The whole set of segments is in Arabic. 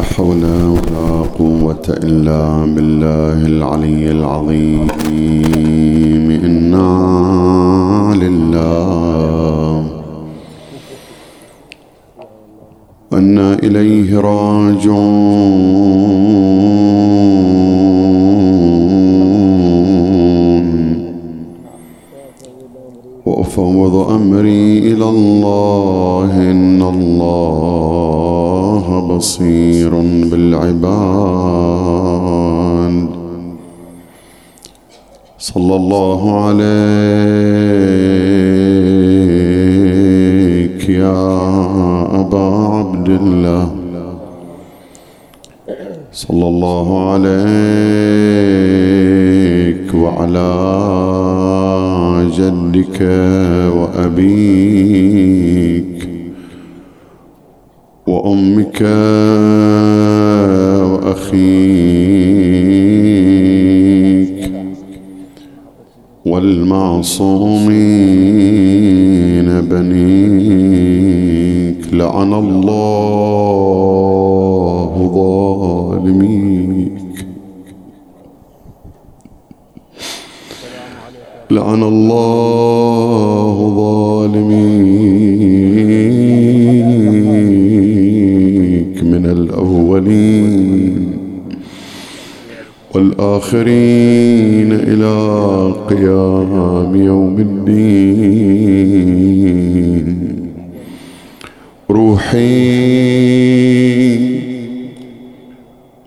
حول ولا قوة إلا بالله العلي العظيم. إنا لله وإنا إليه راجعون. وأفوض أمري إلى الله إن الله بصير بالعباد. صلى الله عليك يا أبا عبد الله. صلى الله عليك وعلى جدك وأبيك. وأمك وأخيك والمعصومين بنيك لعن الله ظالميك. لعن الله ظالميك. الأولين والآخرين إلى قيام يوم الدين. روحي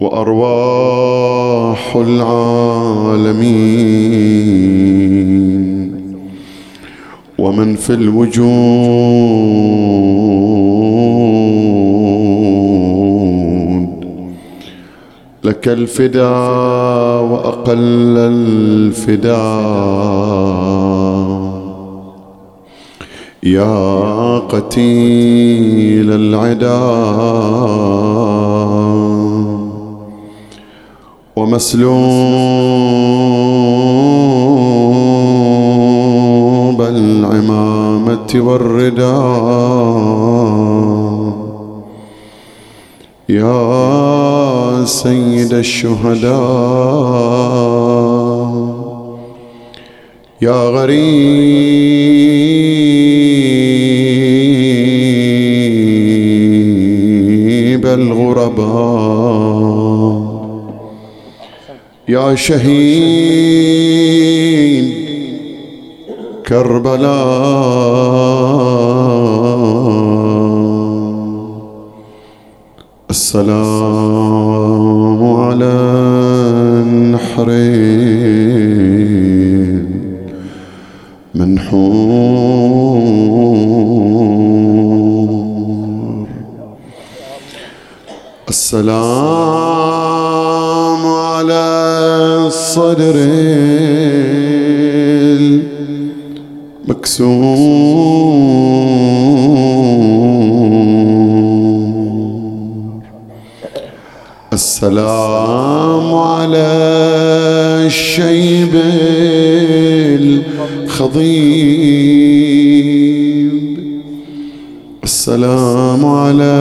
وأرواح العالمين. ومن في الوجود لك الفداء وأقل الفداء يا قتيل العدا. ومسلوب العمامة والرداء يا سيد الشهداء. يا غريب الغرباء. يا شهيد كربلاء. السلام الصدر المكسور. السلام على الشيب الخضيب. السلام على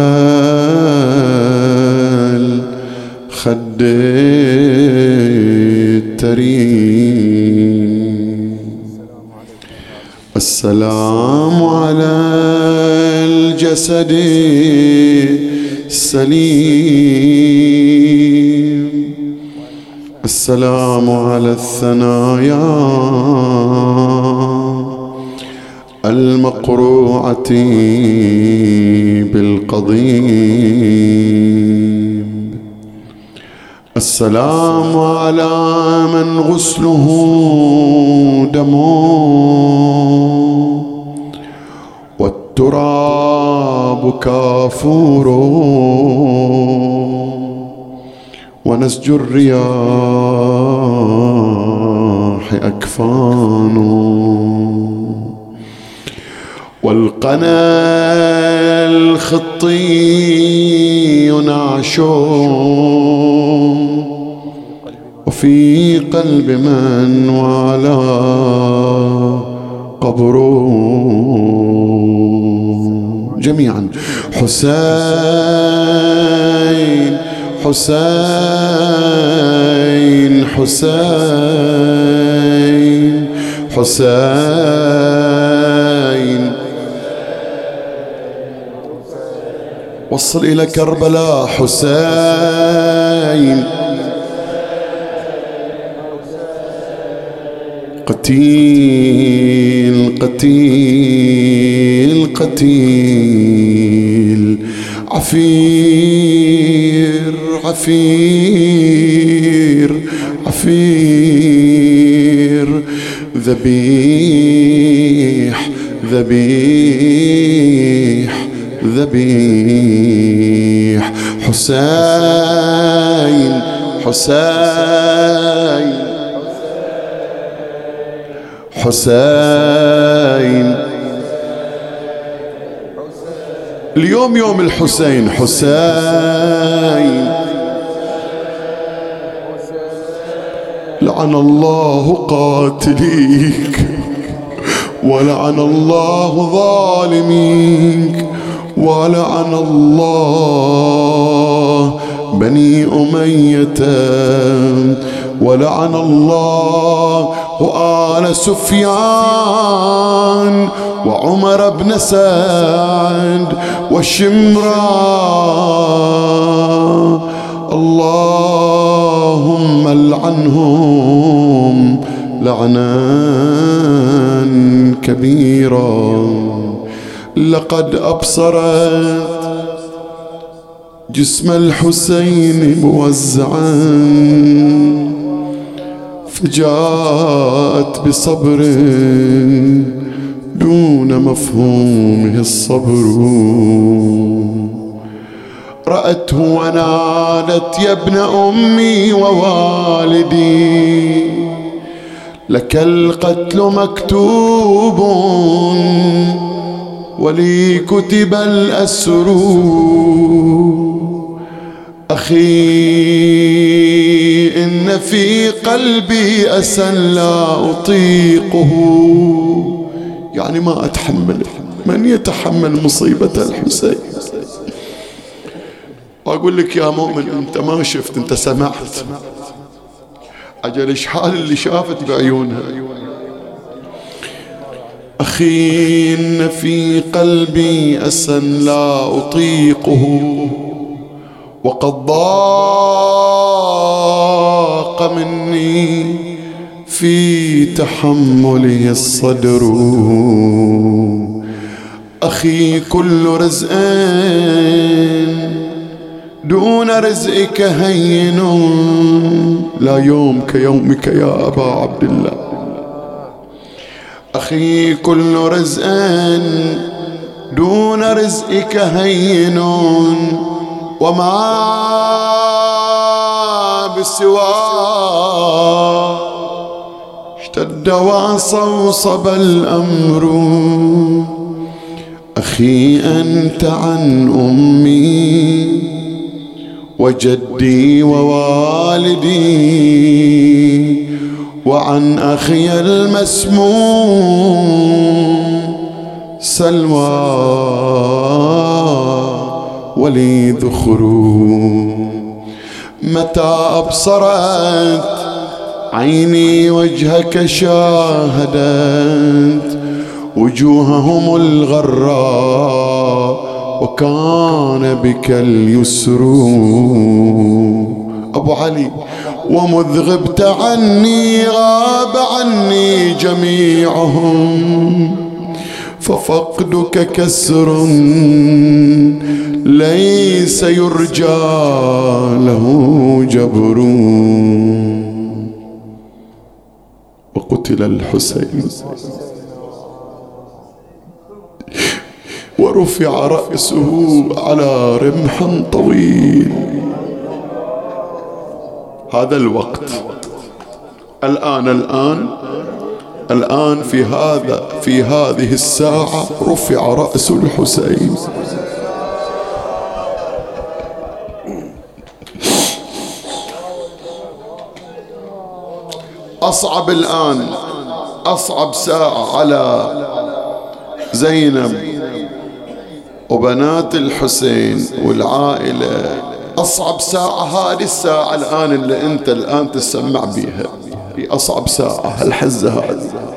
الجسد السليم السلام على الثنايا المقروعة بالقضيب. السلام على من غسله دمه والتراب كافوره ونسج الرياح أكفانه والقنا الخطي نعشه وفي قلب من والاه قبره جميعا. حسين حسين حسين حسين. وصل إلى كربلاء حسين. قتيل قتيل قتيل. عفير عفير عفير. ذبيح ذبيح ذبيح. حسين حسين. حسين. اليوم يوم الحسين حسين. لعن الله قاتليك ولعن الله ظالميك ولعن الله بني أمية. ولعن الله وآل سفيان وعمر بن سعد والشمرا اللهم العنهم لعنا كبيرا. لقد أبصرت جسم الحسين موزعا. فجاءت بصبر دون مفهومه الصبر. رأته ونادت يا ابن أمي ووالدي. لك القتل مكتوب ولي كتب الأسر أخي إن في قلبي أسى لا أطيقه. يعني ما أتحمل من يتحمل مصيبة الحسين. وأقول لك يا مؤمن أنت ما شفت أنت سمعت. أجل حال اللي شافت بعيونها؟ أخي إن في قلبي أسى لا أطيقه. وقد ضاق مني في تحمله الصدر. أخي كل رزق دون رزقك هين. لا يوم كيومك يا أبا عبد الله. أخي كل رزق دون رزقك هين. وما بسوى اشتد وصوصب الأمر. أخي أنت عن أمي وجدي ووالدي وعن أخي المسموم سلوى. ولي ذخر متى أبصرت؟ عيني وجهك شاهدت. وجوههم الغراء وكان بك اليسر. أبو علي ومذ غبت عني غاب عني جميعهم. ففقدك كسر ليس يرجى له جبر. وقتل الحسين. ورفع رأسه على رمح طويل. هذا الوقت. الآن الآن الآن في هذا في هذه الساعة رفع رأس الحسين. أصعب الآن أصعب ساعة على زينب وبنات الحسين والعائلة. أصعب ساعة هذه الساعة الآن اللي أنت الآن تسمع بيها. هي أصعب ساعة هالحزة هذه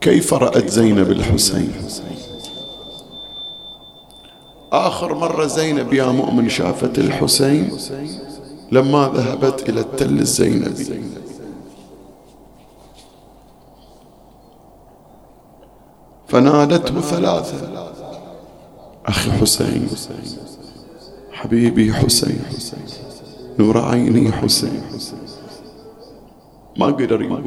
كيف رأت زينب الحسين؟ آخر مرة زينب يا مؤمن شافت الحسين لما ذهبت إلى التل الزينبي. فنادته ثلاثة. أخي حسين حبيبي حسين نور عيني حسين. ما قدر يقول.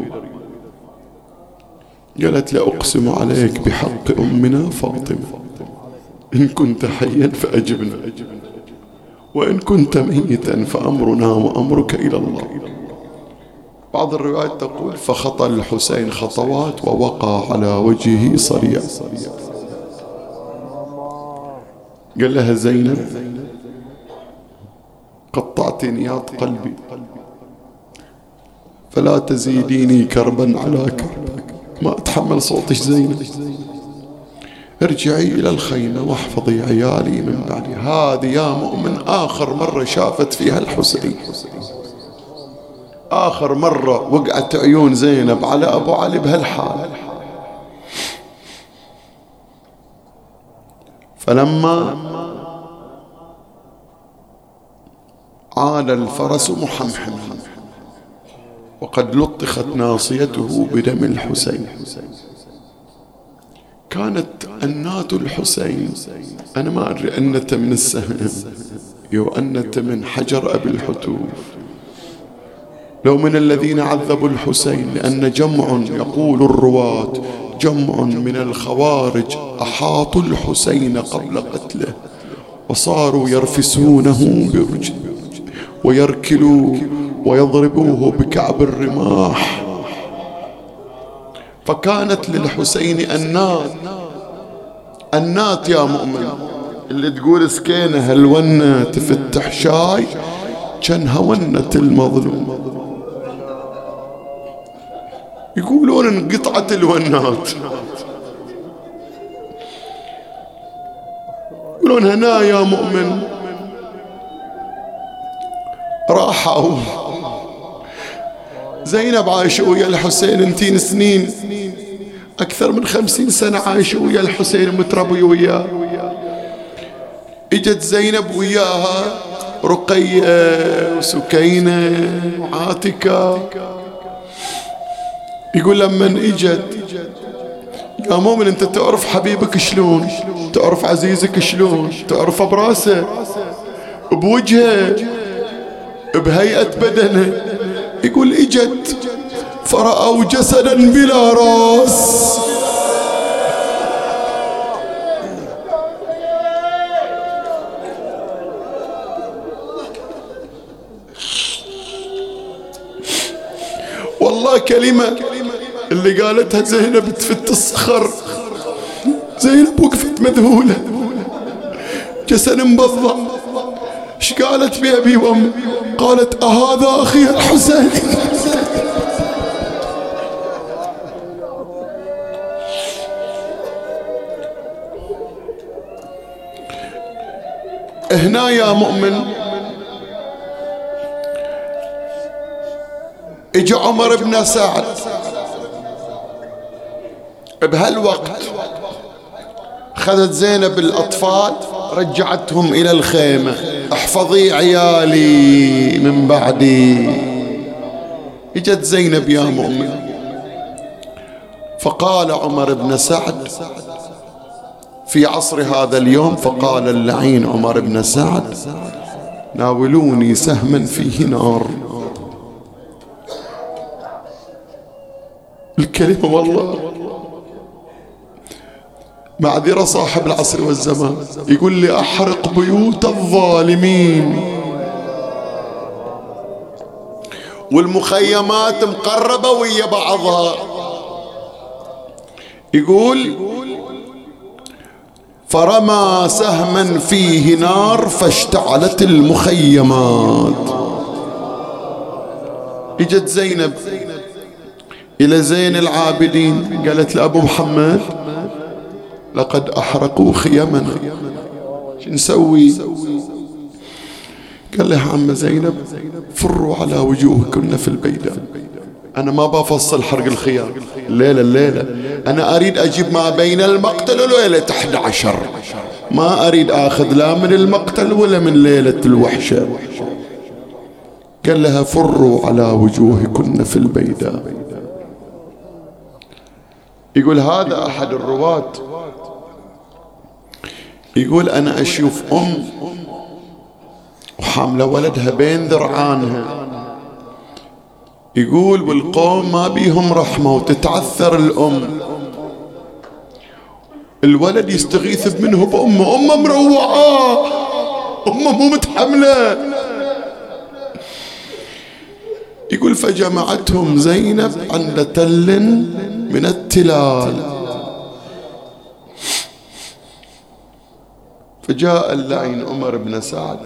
قالت لأقسم عليك بحق أمنا فاطمة. إن كنت حيا فأجبنا. وإن كنت ميتا فأمرنا وأمرك إلى الله. بعض الروايات تقول فخطى الحسين خطوات ووقع على وجهه صريع قال لها زينب قطعت نياط قلبي فلا تزيديني كربا على كرب ما أتحمل صوتك زينب. ارجعي إلى الخيمة واحفظي عيالي من بعدي. هذه يا مؤمن آخر مرة شافت فيها الحسين. آخر مرة وقعت عيون زينب على أبو علي بهالحال. فلما عاد الفرس محمحما وقد لطخت ناصيته بدم الحسين. كانت أنات الحسين أنا ما أدري أنت من السهم يو أنت من حجر أبي الحتوف. لو من الذين عذبوا الحسين لأن جمع يقول الرواة جمع من الخوارج أحاطوا الحسين قبل قتله وصاروا يرفسونه برجل ويركلوا ويضربوه بكعب الرماح. فكانت للحسين النات النات يا مؤمن اللي تقول سكينة هالونة تفتح شاي كانها ونة المظلوم. يقولون انقطعت الونات. يقولون هنا يا مؤمن. راحوا. زينب عايشة ويا الحسين انتين سنين. أكثر من خمسين سنة عايشة ويا الحسين متربي وياه إجت زينب وياها رقية وسكينة وعاتكة. يقول لما إجت يا مؤمن أنت تعرف حبيبك شلون؟ تعرف عزيزك شلون؟ تعرفه براسه بوجهه؟ بهيئة بدنه؟ يقول إجت فرأوا جسدا بلا راس. والله كلمة اللي قالتها زينب تفت الصخر. زينب وقفت مذهولة جسد مبضم إيش قالت بأبي وأمي قالت أهذا أخي الحسين. هنا يا مؤمن. اجى عمر بن سعد. بهالوقت خذت زينب الأطفال رجعتهم إلى الخيمة. احفظي عيالي من بعدي. إجت زينب يا مؤمن. فقال عمر بن سعد في عصر هذا اليوم فقال اللعين عمر بن سعد ناولوني سهما فيه نار. الكلمة والله. معذرة صاحب العصر والزمان. يقول لي أحرق بيوت الظالمين. والمخيمات مقربة ويا بعضها. يقول فرمى سهما فيه نار فاشتعلت المخيمات. إجت زينب إلى زين العابدين. قالت لأبو محمد لقد أحرقوا خيمنا. شو نسوي؟ قال لها عم زينب فروا على وجوهكن في البيداء أنا ما بفصل حرق الخيام. الليلة الليلة أنا أريد أجيب ما بين المقتل وليلة 11 ما أريد أخذ لا من المقتل ولا من ليلة الوحشة. قال لها فروا على وجوهكن في البيداء يقول هذا أحد الرواة. يقول أنا أشوف أم وحاملة ولدها بين ذرعانها. يقول والقوم ما بيهم رحمة وتتعثر الأم. الولد يستغيث منه بأمه أمه مروعة أمه مو متحملة. يقول فجمعتهم زينب عند تل من التلال. فجاء اللعين عمر بن سعد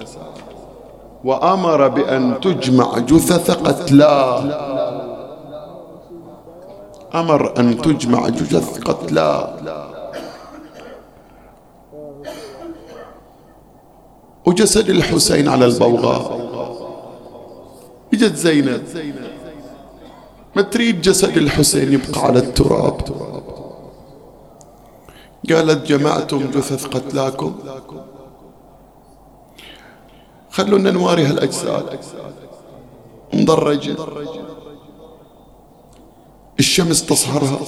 وأمر بأن تجمع جثث قتلاه أمر أن تجمع جثث قتلاه وجسد الحسين على البوغاء. إجت زينب. ما تريد جسد الحسين يبقى على التراب؟ قالت جمعتم جثث قتلاكم. خلونا نواري هالأجساد. مدرجة. الشمس تصهرها.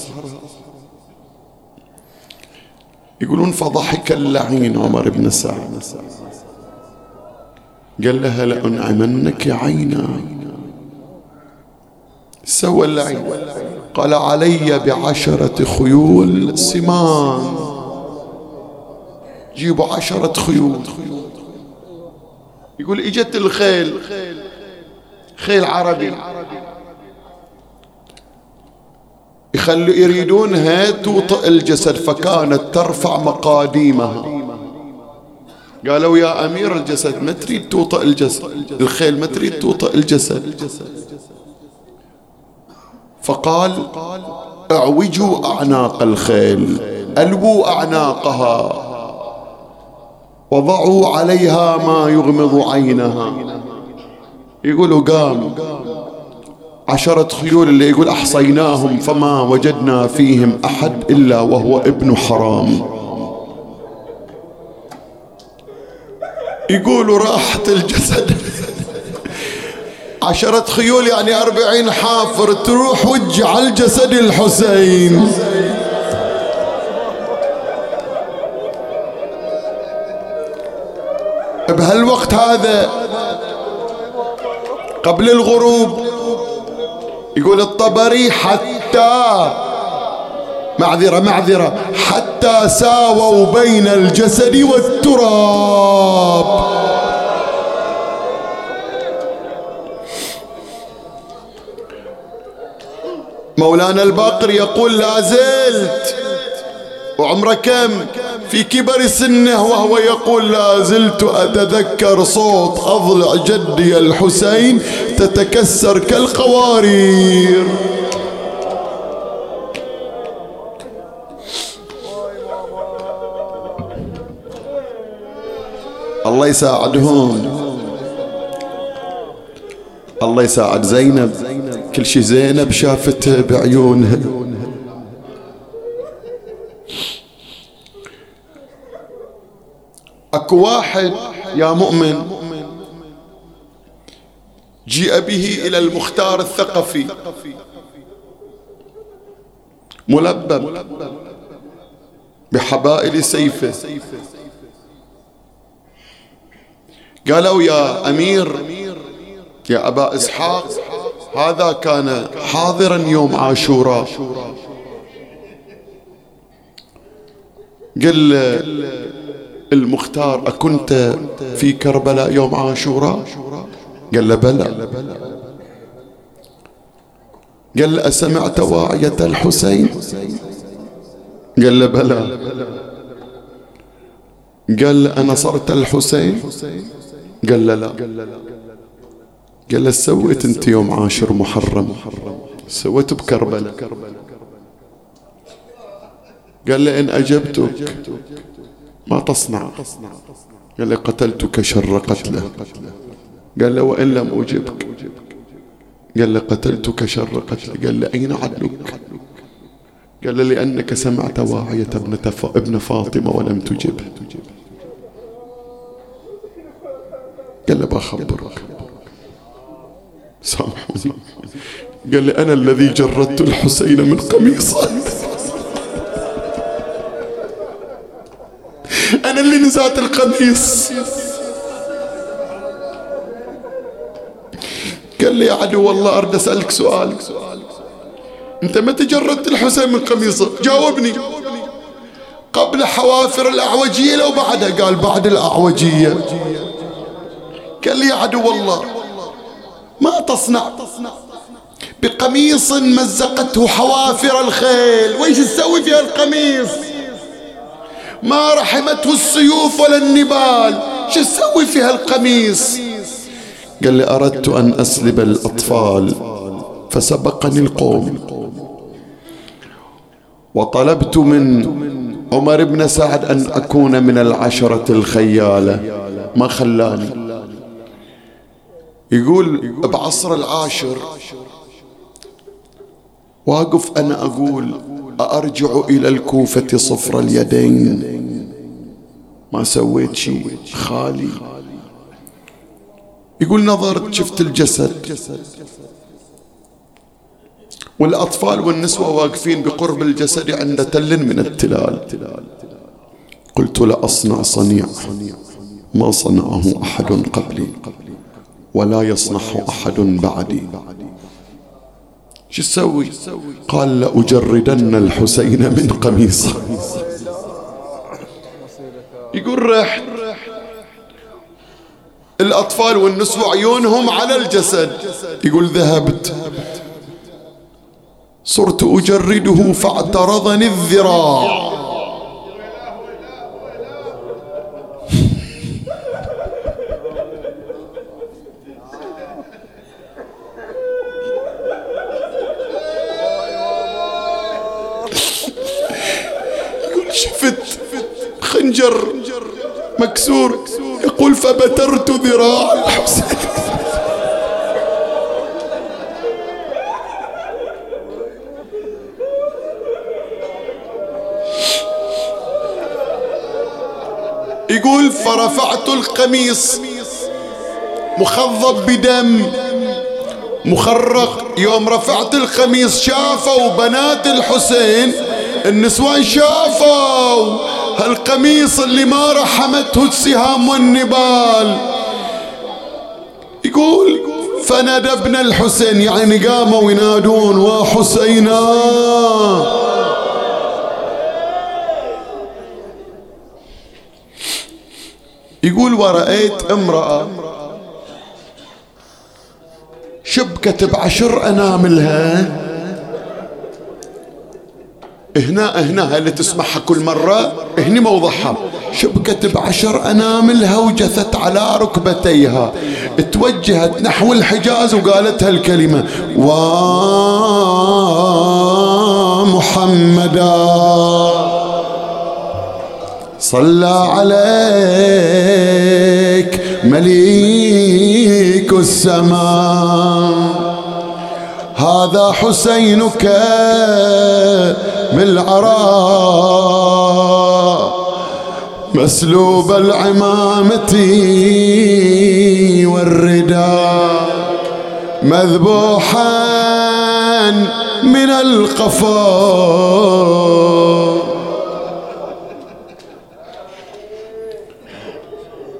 يقولون فضحك اللعين عمر بن سعد. قال لها لأنعمنك عينا سوى اللعين قال علي بعشرة خيول سمان. جيبوا عشرة خيول. يقول إجت الخيل. خيل عربي. يخلوا يريدونها توطئ الجسد فكانت ترفع مقاديمها. قالوا يا أمير الجسد ما تريد توطئ الجسد؟ الخيل ما تريد توطئ الجسد. فقال أعوجوا أعناق الخيل ألووا أعناقها وضعوا عليها ما يغمض عينها. يقولوا قام عشرة خيول اللي يقول أحصيناهم فما وجدنا فيهم أحد إلا وهو ابن حرام. يقولوا راحت الجسد. عشرة خيول يعني أربعين حافر تروح وجه على الجسد الحسين. بهالوقت هذا قبل الغروب يقول الطبري حتى معذرة معذرة حتى ساووا بين الجسد والتراب. مولانا الباقر يقول لا زلت وعمره كم؟ في كبر سنه وهو يقول لا زلت أتذكر صوت أضلع جدي الحسين تتكسر كالقوارير. الله يساعدهم الله يساعد زينب. كل شي زينب شافته بعيونها. أكو واحد يا مؤمن جيء به إلى المختار الثقفي. ملبب بحبائل سيفه. قالوا يا أمير يا أبا إسحاق هذا كان حاضرا يوم عاشوراء. قل المختار أكنت في كربلاء يوم عاشوراء؟ قال له بلى. قال له أسمعت واعية الحسين؟ قال له بلى. قال له أنا صرت الحسين؟ قال له لا. قال له سويت انت يوم عاشر محرم. سويت بكربلاء. قال لي إن أجبتك ما تصنع. قال لي قتلتك شر قتله. قال له وإن لم أجبك. قال لي قتلتك شر قتله. قال لي أين عدلك؟ قال لي لأنك سمعت واعية ابن فاطمة ولم تجبه. قال له بخبرك. سامحوني. قال لي أنا الذي جردت الحسين من قميصه. أنا اللي نزعت القميص. قال لي يا عدو والله أرد أسألك سؤال. أنت متى جردت الحسين من قميصه؟ جاوبني. قبل حوافر الأعوجية لو بعدها؟ قال بعد الأعوجية. قال لي يا عدو والله. ما تصنع؟ بقميص مزقته حوافر الخيل. ويش تسوي فيها القميص ما رحمته السيوف ولا النبال. شو تسوي فيها القميص قال لي أردت أن أسلب الأطفال. فسبقني القوم. وطلبت من عمر بن سعد أن أكون من العشرة الخيالة. ما خلاني. يقول بعصر العاشر واقف أنا أقول أرجع إلى الكوفة صفر اليدين. ما سويت شيء خالي. يقول نظرت شفت الجسد. والأطفال والنسوة واقفين بقرب الجسد عند تل من التلال. قلت لأصنع صنيع ما صنعه أحد قبلي. ولا يصنعه أحد بعدي. شو تسوي؟ قال لأجردن الحسين من قميصه. يقول رحت الأطفال والنسوة عيونهم على الجسد. يقول ذهبت. صرت أجرده فاعترضني الذراع شفت خنجر مكسور يقول فبترت ذراع الحسين. يقول فرفعت القميص مخضب بدم مخرق يوم رفعت القميص شافوا بنات الحسين النسوان شافوا. هالقميص اللي ما رحمته السهام والنبال. يقول فنادى ابن الحسين يعني قاموا ينادون وحسينا. يقول ورأيت امرأة شبكة بعشر أناملها. هنا هنا اللي تسمعها كل مرة؟ هني موضحها. شبكة بعشر أناملها وجثت على ركبتيها. توجهت نحو الحجاز وقالت هالكلمة ومحمدا صلى عليك مليك السماء. هذا حسينك بالعراء مسلوب العمامة والرداء. مذبوحا من القفا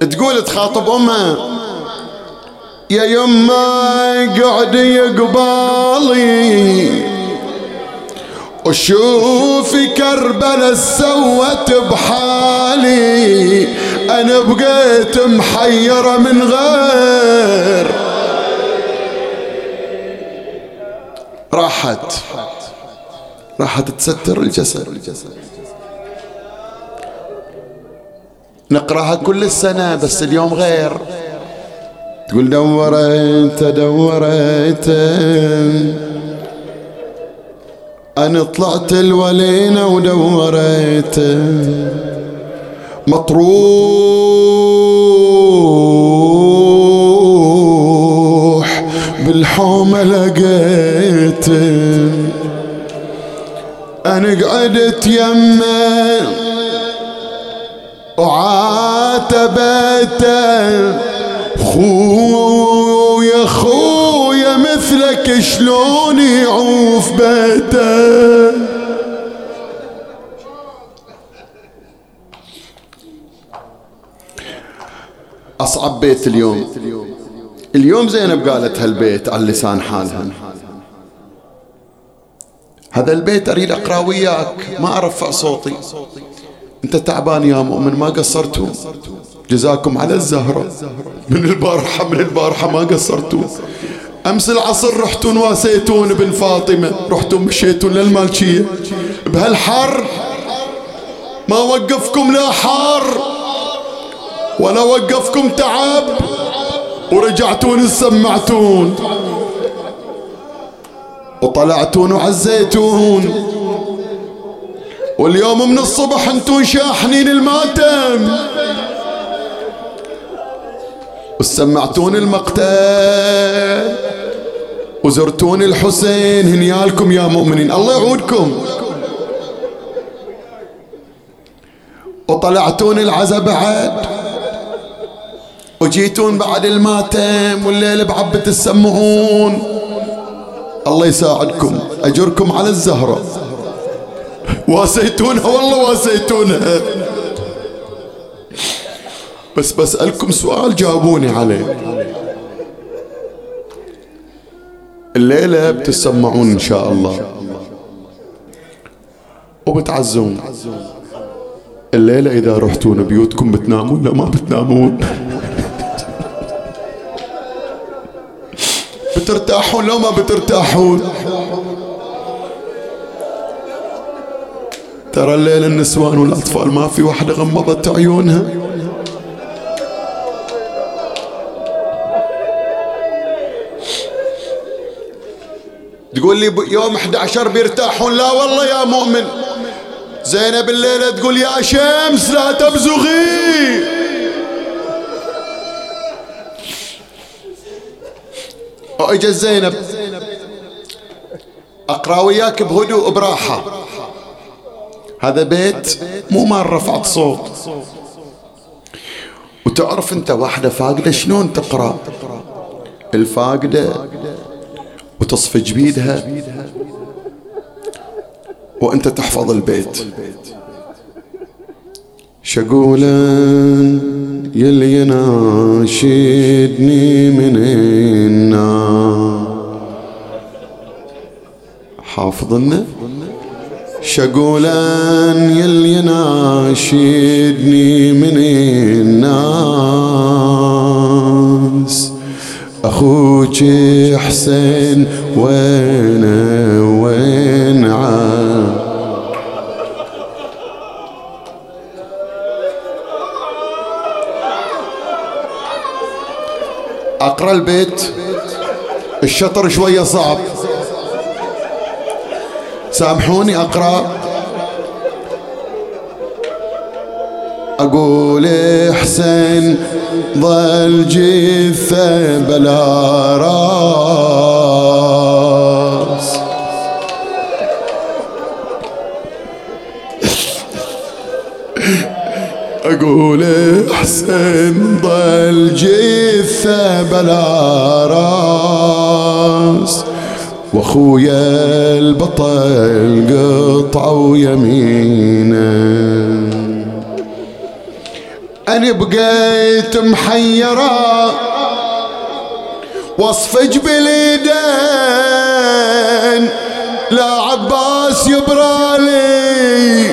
تقول تخاطب امها يا يما قعدي قبالي وشوفي كربلة سوت بحالي. أنا بقيت محيرة من غير. راحت. راحت تستر الجسد. نقرأها كل السنة بس اليوم غير. تقول دورت دورت أنا طلعت الولينة ودوريت. مطروح بالحومة لقيت. أنا قعدت يمه وعاتبته. خويا خويا مثلك شلون يعوف بيته؟ أصعب بيت اليوم. اليوم زينب قالت هالبيت على لسان حالها. هذا البيت أريد أقرأ وياك. ما أرفع صوتي. أنت تعبان يا مؤمن ما قصرتوا؟ جزاكم على الزهرة من البارحة من البارحة ما قصرتوا. أمس العصر رحتون واسيتون ابن فاطمة. رحتون مشيتون للمالكية بهالحر ما وقفكم لا حار ولا وقفكم تعب ورجعتون سمعتون وطلعتون وعزيتون. واليوم من الصبح انتون شاحنين الماتم. وسمعتون المقتل وزرتون الحسين هنيالكم يا مؤمنين. الله يعودكم. وطلعتون العزا بعد وجيتون بعد الماتم والليل بعبة السمعون الله يساعدكم. أجركم على الزهرة. واسيتونها والله واسيتونها. بس بسألكم سؤال جاوبوني عليه. الليلة بتسمعون إن شاء الله. وبتعزون. الليلة إذا رحتون بيوتكم بتنامون لا ما بتنامون؟ بترتاحون لو ما بترتاحون. ترى الليل النسوان والأطفال ما في واحدة غمضت عيونها. تقول لي يوم 11 بيرتاحون؟ لا والله يا مؤمن. زينب الليلة تقول يا شمس لا تبزغي. واجت زينب أقرأ وياك بهدوء براحه هذا بيت مو مال رفعت صوت. وتعرف أنت واحدة فاقدة شلون تقرأ؟ الفاقدة وتصفج بيدها وأنت تحفظ البيت. شقولا يلي يناشدني من النار حافظنا؟ شقولا يلي يناشدني من الناس أخوك حسين وين وين عاد أقرأ البيت. الشطر شوية صعب. سامحوني أقرأ. أقول حسين ظل جثة بلا راس. أقول حسين ظل جثة بلا راس. وأخويا البطل قطعوا يمينه. أنا بقيت محيرة. واصفج باليدين لا عباس يبرالي.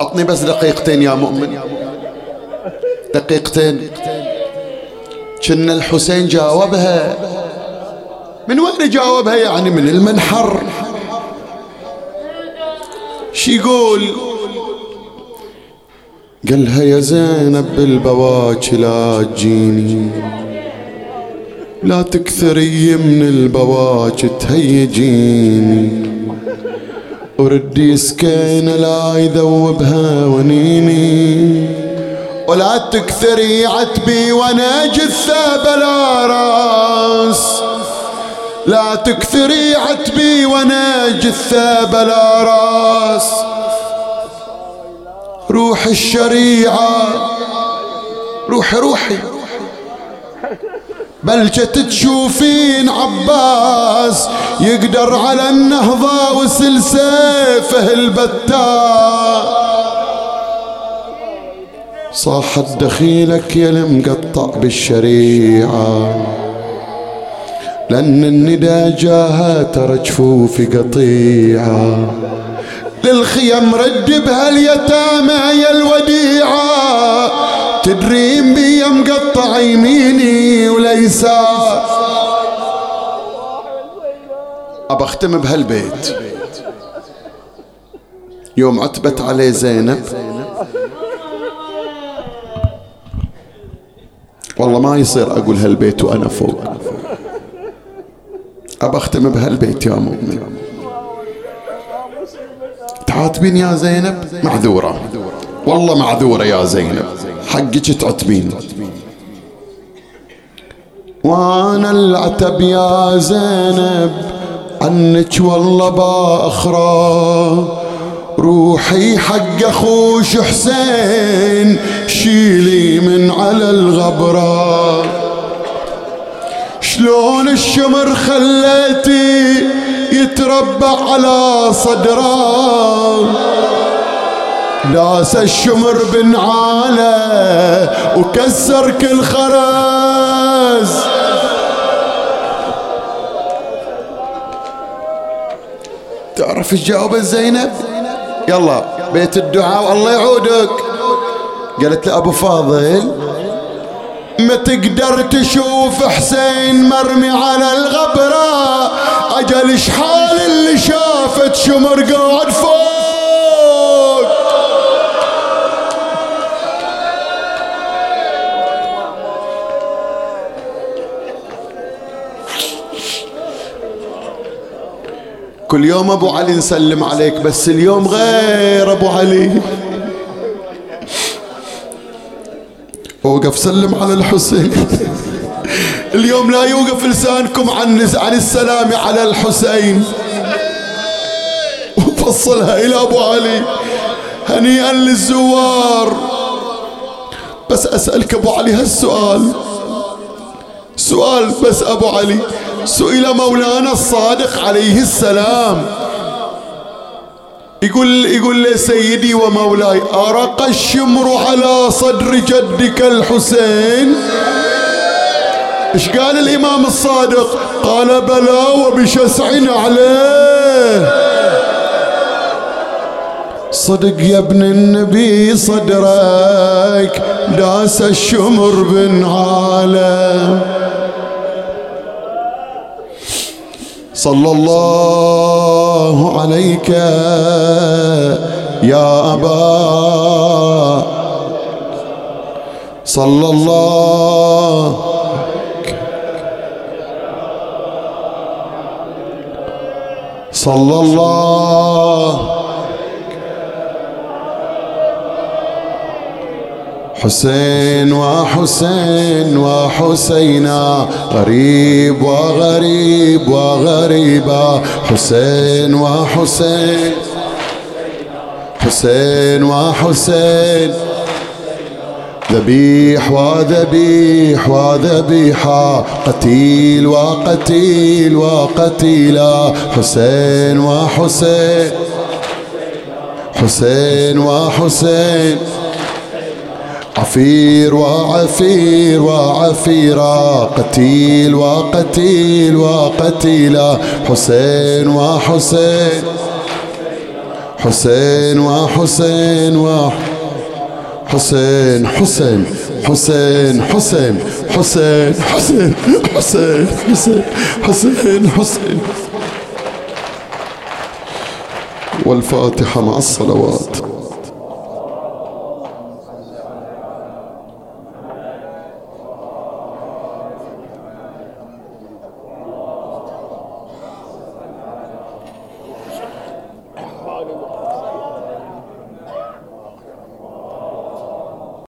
أعطني بس دقيقتين يا مؤمن. دقيقتين. كنا الحسين جاوبها. من وين جاوبها يعني؟ من المنحر. شي يقول؟ قالها يا زينب بالبواكي لا تجيني. لا تكثري من البواكي تهيجيني. وردي سكينة لا يذوبها ونيني. ولا تكثري عتبي وأنا جثة بلا راس. لا تكثري عتبي وأنا جثة بلا راس. روح الشريعة روحي روحي. بلجة تشوفين عباس يقدر على النهضة وسلسيفه البتار صاحت دخيلك يا المقطع بالشريعة. لأن الندى جاها ترى جفوفي قطيعة. للخيم رد بها اليتامى يا الوديعة. تدرين بي مقطع يميني وليسار أبى أختم بهالبيت. يوم عتبت عليه زينب. والله ما يصير أقول هالبيت وأنا فوق. أبى أختم بهالبيت يا مؤمن. تعاتبين يا زينب؟ معذورة. والله معذورة يا زينب. حقك تعتبين. وأنا العتب يا زينب عنك والله باخرى روحي حق أخوش حسين شيلي من على الغبرة. شلون الشمر خليتي يتربع على صدره؟ داس الشمر بنعاله وكسر كل خرز. تعرف جاوب زينب يلا بيت الدعاء والله يعودك. قالت له ابو فاضل ما تقدر تشوف حسين مرمي على الغبرة. أجل شحال اللي شافت شمر قاعد فوق؟ كل يوم أبو علي نسلم عليك بس اليوم غير أبو علي. اوقف سلم على الحسين. اليوم لا يوقف لسانكم عن عن السلام على الحسين. وفصلها إلى أبو علي. هنيئا للزوار. بس أسألك أبو علي هالسؤال. سؤال بس أبو علي. سئل مولانا الصادق عليه السلام. يقول يقول سيدي ومولاي أرق الشمر على صدر جدك الحسين؟ إيش قال الإمام الصادق؟ قال بلى وبشسع عليه. صدق يا ابن النبي صدرك داس الشمر بن عالم. صلى الله عليك يا أبا. صلى الله صلى الله حسين وحسين وحسينا غريب وغريب وغريبا حسين وحسين حسين وحسين. ذبيح وذبيح وذبيحا قتيل وقتيل وقتيلا حسين وحسين حسين وحسين. عفير وعفير وعفيرا قتيل وقتيل وقتيلا حسين وحسين حسين وحسين وحسين حسين حسين حسين حسين حسين حسين حسين حسين حسين. والفاتحة مع الصلوات.